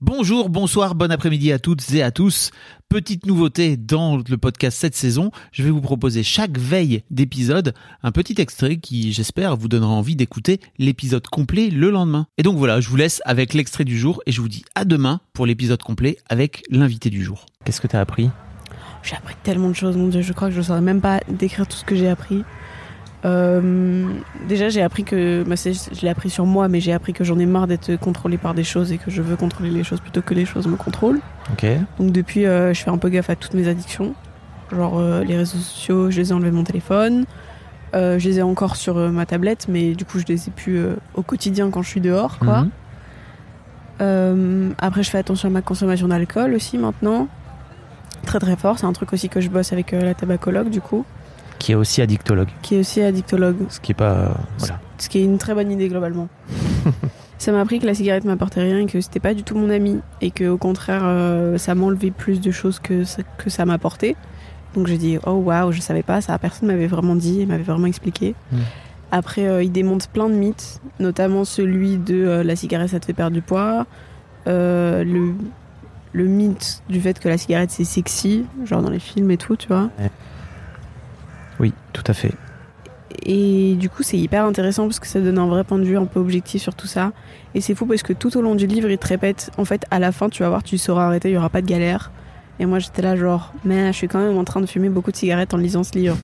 Bonjour, bonsoir, bon après-midi à toutes et à tous. Petite nouveauté dans le podcast cette saison, je vais vous proposer chaque veille d'épisode un petit extrait qui, j'espère, vous donnera envie d'écouter l'épisode complet le lendemain. Et donc voilà, je vous laisse avec l'extrait du jour et je vous dis à demain pour l'épisode complet avec l'invité du jour. Qu'est-ce que t'as appris? J'ai appris tellement de choses, mon dieu, je crois que je ne saurais même pas décrire tout ce que j'ai appris. Euh, déjà, j'ai appris que, bah, je l'ai appris sur moi, mais j'ai appris que j'en ai marre d'être contrôlée par des choses et que je veux contrôler les choses plutôt que les choses me contrôlent. Ok. Donc depuis, euh, je fais un peu gaffe à toutes mes addictions. Genre euh, les réseaux sociaux, je les ai enlevés de mon téléphone. Je les ai encore sur ma tablette, mais du coup, je les ai plus au quotidien quand je suis dehors, quoi. Mhm. Après, je fais attention à ma consommation d'alcool aussi maintenant. Très très fort, c'est un truc aussi que je bosse avec la tabacologue du coup, Qui est aussi addictologue. qui est aussi addictologue, Ce qui est pas. euh, voilà. ce qui est une très bonne idée globalement. ça m'a appris que la cigarette m'apportait rien et que c'était pas du tout mon ami et que au contraire euh, ça m'enlevait plus de choses que ça, que ça m'apportait. Donc j'ai dit oh waouh, je savais pas ça, personne m'avait vraiment dit et m'avait vraiment expliqué. Mm. Après euh, il démonte plein de mythes, notamment celui de euh, la cigarette ça te fait perdre du poids, le le mythe du fait que la cigarette c'est sexy, genre dans les films et tout, tu vois. Oui, tout à fait. Et du coup, c'est hyper intéressant parce que ça donne un vrai point de vue un peu objectif sur tout ça. Et c'est fou parce que tout au long du livre, il te répète, en fait, à la fin, tu vas voir, tu sauras arrêter, il y aura pas de galère. Et moi, j'étais là, genre, mais je suis quand même en train de fumer beaucoup de cigarettes en lisant ce livre.